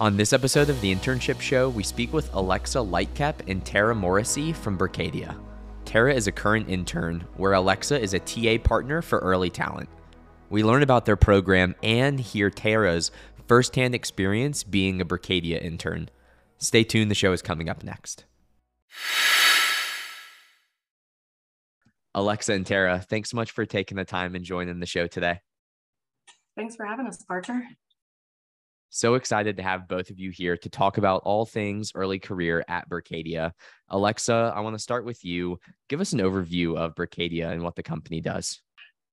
On this episode of the Internship Show, we speak with Alexa Lightkep and Tara Morrissey from Berkadia. Tara is a current intern, where Alexa is a TA partner for early talent. We learn about their program and hear Tara's firsthand experience being a Berkadia intern. Stay tuned, the show is coming up next. Alexa and Tara, thanks so much for taking the time and joining the show today. Thanks for having us, Parker. So excited to have both of you here to talk about all things early career at Berkadia. Alexa, I want to start with you. Give us an overview of Berkadia and what the company does.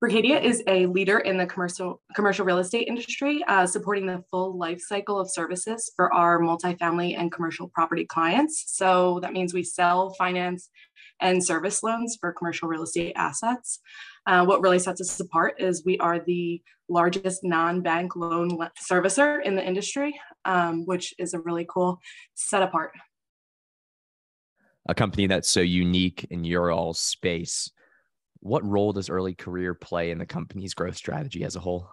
Berkadia is a leader in the commercial commercial real estate industry, uh, supporting the full life cycle of services for our multifamily and commercial property clients. So that means we sell, finance, and service loans for commercial real estate assets. Uh, what really sets us apart is we are the largest non-bank loan servicer in the industry, um, which is a really cool set apart. A company that's so unique in your all space. What role does early career play in the company's growth strategy as a whole?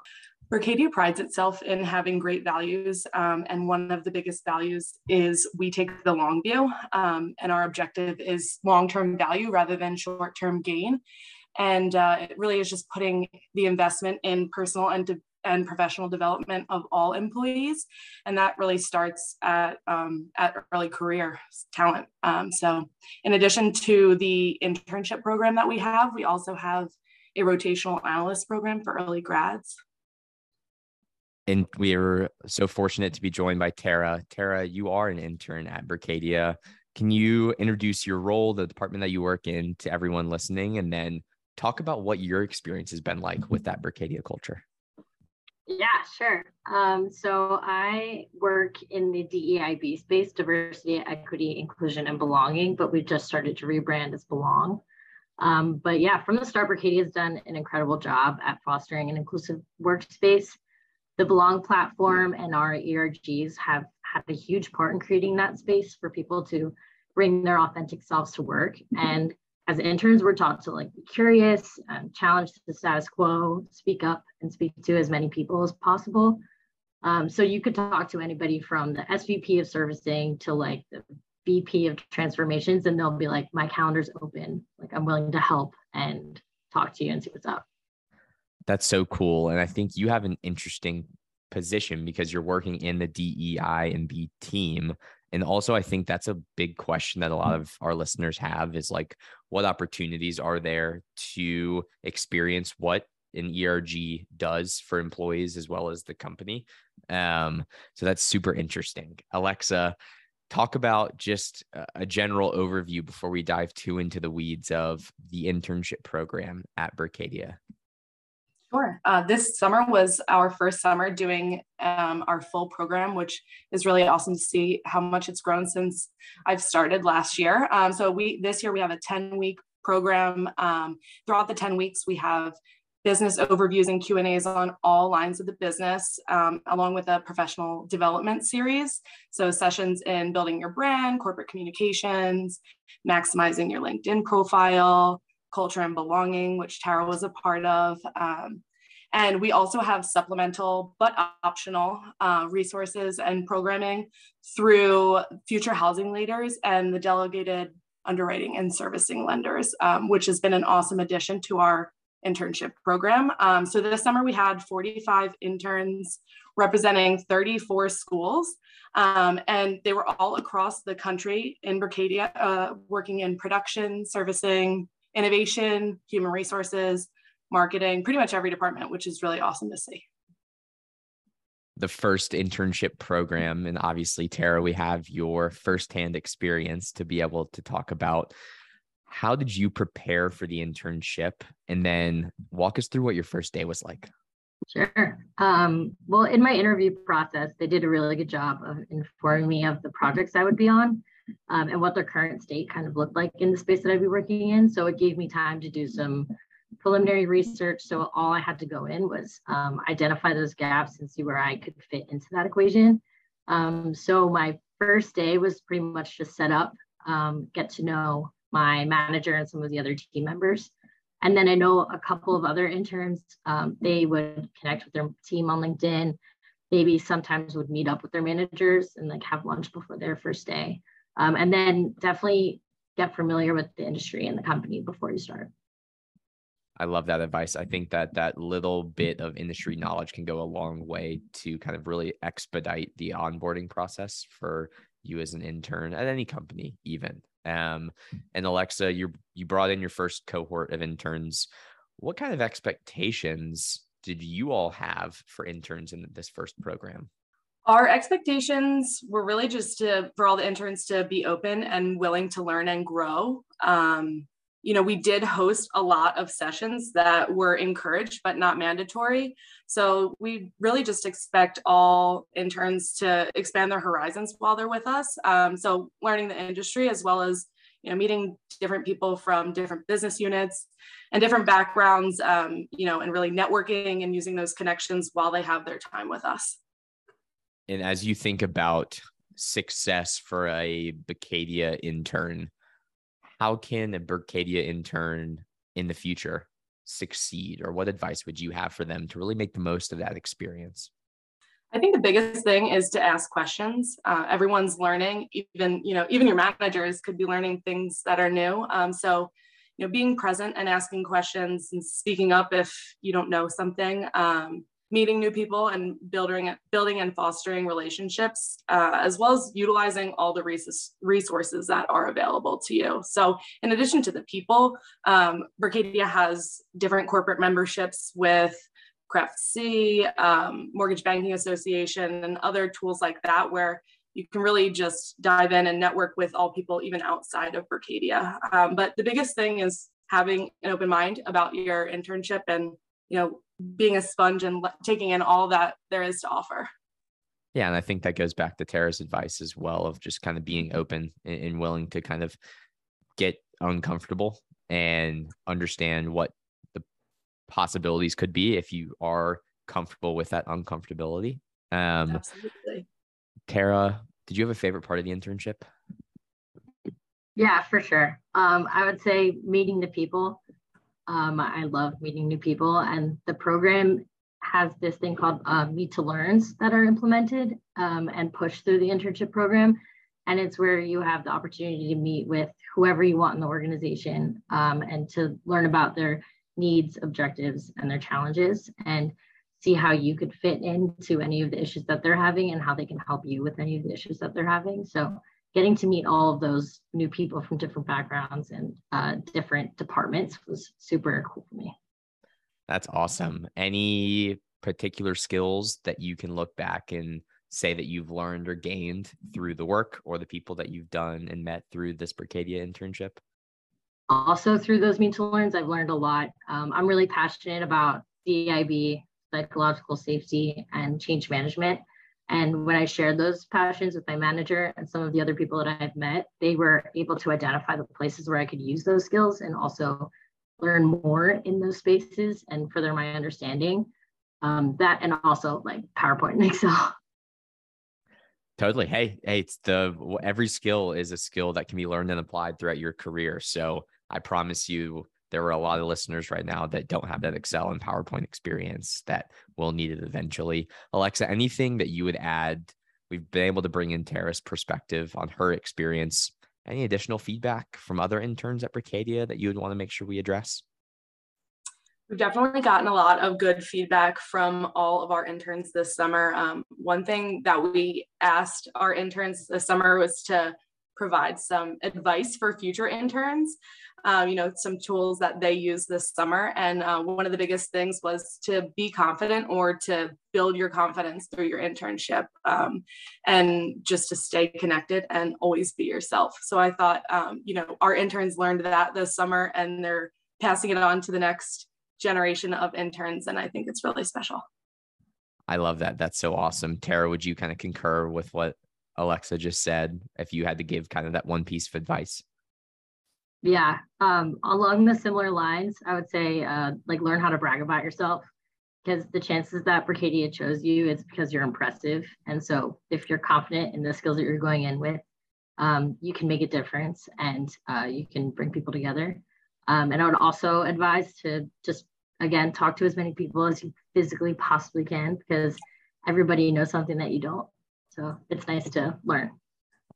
Berkadia prides itself in having great values, um, and one of the biggest values is we take the long view, um, and our objective is long-term value rather than short-term gain. And uh, it really is just putting the investment in personal and, de- and professional development of all employees. And that really starts at, um, at early career talent. Um, so, in addition to the internship program that we have, we also have a rotational analyst program for early grads. And we are so fortunate to be joined by Tara. Tara, you are an intern at Berkadia. Can you introduce your role, the department that you work in, to everyone listening, and then talk about what your experience has been like with that Berkadia culture. Yeah, sure. Um, so I work in the DEIB space, diversity, equity, inclusion, and belonging, but we've just started to rebrand as Belong. Um, but yeah, from the start, Berkadia has done an incredible job at fostering an inclusive workspace. The Belong platform and our ERGs have had a huge part in creating that space for people to bring their authentic selves to work. And as interns, we're taught to like be curious, and challenge the status quo, speak up, and speak to as many people as possible. Um, so you could talk to anybody from the SVP of servicing to like the VP of transformations, and they'll be like, "My calendar's open. Like I'm willing to help and talk to you and see what's up." That's so cool, and I think you have an interesting position because you're working in the DEI and B team and also, I think that's a big question that a lot mm. of our listeners have is like, what opportunities are there to experience what an ERG does for employees as well as the company? Um, so that's super interesting. Alexa, talk about just a general overview before we dive too into the weeds of the internship program at Berkadia. Sure. Uh, this summer was our first summer doing um, our full program, which is really awesome to see how much it's grown since I've started last year. Um, so we this year we have a 10 week program. Um, throughout the 10 weeks, we have business overviews and Q and A's on all lines of the business, um, along with a professional development series. So sessions in building your brand, corporate communications, maximizing your LinkedIn profile, culture and belonging, which Tara was a part of. Um, and we also have supplemental but optional uh, resources and programming through future housing leaders and the delegated underwriting and servicing lenders, um, which has been an awesome addition to our internship program. Um, so this summer we had 45 interns representing 34 schools. Um, and they were all across the country in Berkadia, uh, working in production, servicing, innovation, human resources, marketing, pretty much every department, which is really awesome to see. The first internship program, and obviously, Tara, we have your firsthand experience to be able to talk about. How did you prepare for the internship? And then walk us through what your first day was like. Sure. Um, well, in my interview process, they did a really good job of informing me of the projects I would be on um, and what their current state kind of looked like in the space that I'd be working in. So it gave me time to do some preliminary research. So all I had to go in was um, identify those gaps and see where I could fit into that equation. Um, so my first day was pretty much just set up, um, get to know my manager and some of the other team members. And then I know a couple of other interns, um, they would connect with their team on LinkedIn maybe sometimes would meet up with their managers and like have lunch before their first day. Um, and then definitely get familiar with the industry and the company before you start. I love that advice. I think that that little bit of industry knowledge can go a long way to kind of really expedite the onboarding process for you as an intern at any company, even. Um, and Alexa, you you brought in your first cohort of interns. What kind of expectations did you all have for interns in this first program? Our expectations were really just to for all the interns to be open and willing to learn and grow. Um, you know, we did host a lot of sessions that were encouraged but not mandatory. So we really just expect all interns to expand their horizons while they're with us. Um, so learning the industry as well as you know meeting different people from different business units and different backgrounds. Um, you know, and really networking and using those connections while they have their time with us. And as you think about success for a Berkadia intern how can a Berkadia intern in the future succeed or what advice would you have for them to really make the most of that experience? I think the biggest thing is to ask questions. Uh, everyone's learning even you know even your managers could be learning things that are new. Um, so you know being present and asking questions and speaking up if you don't know something um, meeting new people and building building and fostering relationships uh, as well as utilizing all the resources that are available to you so in addition to the people um, Berkadia has different corporate memberships with CREFC, um, Mortgage Banking Association, and other tools like that, where you can really just dive in and network with all people, even outside of Berkadia. Um, but the biggest thing is having an open mind about your internship and you know being a sponge and taking in all that there is to offer. Yeah, and I think that goes back to Tara's advice as well of just kind of being open and willing to kind of get uncomfortable and understand what the possibilities could be if you are comfortable with that uncomfortability. Um, Absolutely. Tara, did you have a favorite part of the internship? Yeah, for sure. Um, I would say meeting the people. Um, I love meeting new people, and the program has this thing called uh, Meet to Learns that are implemented um, and pushed through the internship program. And it's where you have the opportunity to meet with whoever you want in the organization um, and to learn about their needs, objectives, and their challenges, and see how you could fit into any of the issues that they're having and how they can help you with any of the issues that they're having. So getting to meet all of those new people from different backgrounds and uh, different departments was super cool for me. That's awesome. Any particular skills that you can look back and say that you've learned or gained through the work or the people that you've done and met through this Berkadia internship? Also, through those meet to learns, I've learned a lot. Um, I'm really passionate about DEIB, psychological safety, and change management. And when I shared those passions with my manager and some of the other people that I've met, they were able to identify the places where I could use those skills and also learn more in those spaces and further my understanding. Um, that and also like PowerPoint and Excel. Totally. Hey, hey, it's the every skill is a skill that can be learned and applied throughout your career. So I promise you, there are a lot of listeners right now that don't have that Excel and PowerPoint experience that will need it eventually. Alexa, anything that you would add? We've been able to bring in Tara's perspective on her experience. Any additional feedback from other interns at Berkadia that you would want to make sure we address? We've definitely gotten a lot of good feedback from all of our interns this summer. Um, one thing that we asked our interns this summer was to provide some advice for future interns um, you know, some tools that they use this summer. And uh, one of the biggest things was to be confident or to build your confidence through your internship um, and just to stay connected and always be yourself. So I thought, um, you know, our interns learned that this summer and they're passing it on to the next generation of interns. And I think it's really special. I love that. That's so awesome. Tara, would you kind of concur with what Alexa just said if you had to give kind of that one piece of advice? Yeah, um, along the similar lines, I would say uh, like learn how to brag about yourself because the chances that Berkadia chose you is because you're impressive. And so if you're confident in the skills that you're going in with, um, you can make a difference and uh, you can bring people together. Um, and I would also advise to just, again, talk to as many people as you physically possibly can because everybody knows something that you don't. So it's nice to learn.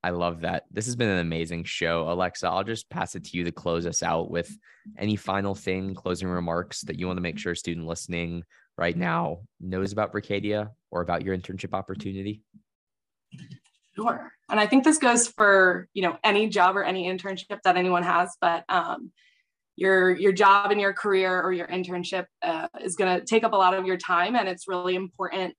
I love that. This has been an amazing show. Alexa, I'll just pass it to you to close us out with any final thing, closing remarks that you want to make sure a student listening right now knows about Berkadia or about your internship opportunity. Sure. And I think this goes for, you know, any job or any internship that anyone has, but um, your your job and your career or your internship uh, is going to take up a lot of your time and it's really important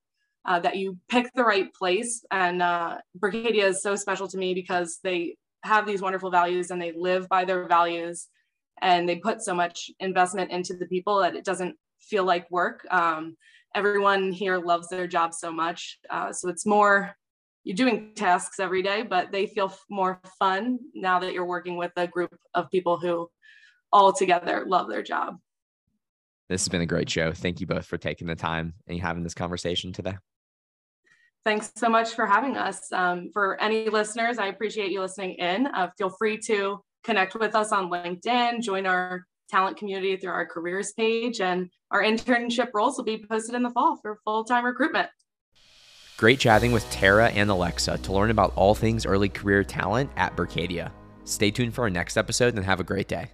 uh, that you pick the right place. And uh, Berkadia is so special to me because they have these wonderful values and they live by their values and they put so much investment into the people that it doesn't feel like work. Um, everyone here loves their job so much. Uh, so it's more, you're doing tasks every day, but they feel more fun now that you're working with a group of people who all together love their job. This has been a great show. Thank you both for taking the time and having this conversation today. Thanks so much for having us. Um, for any listeners, I appreciate you listening in. Uh, feel free to connect with us on LinkedIn, join our talent community through our careers page, and our internship roles will be posted in the fall for full time recruitment. Great chatting with Tara and Alexa to learn about all things early career talent at Berkadia. Stay tuned for our next episode and have a great day.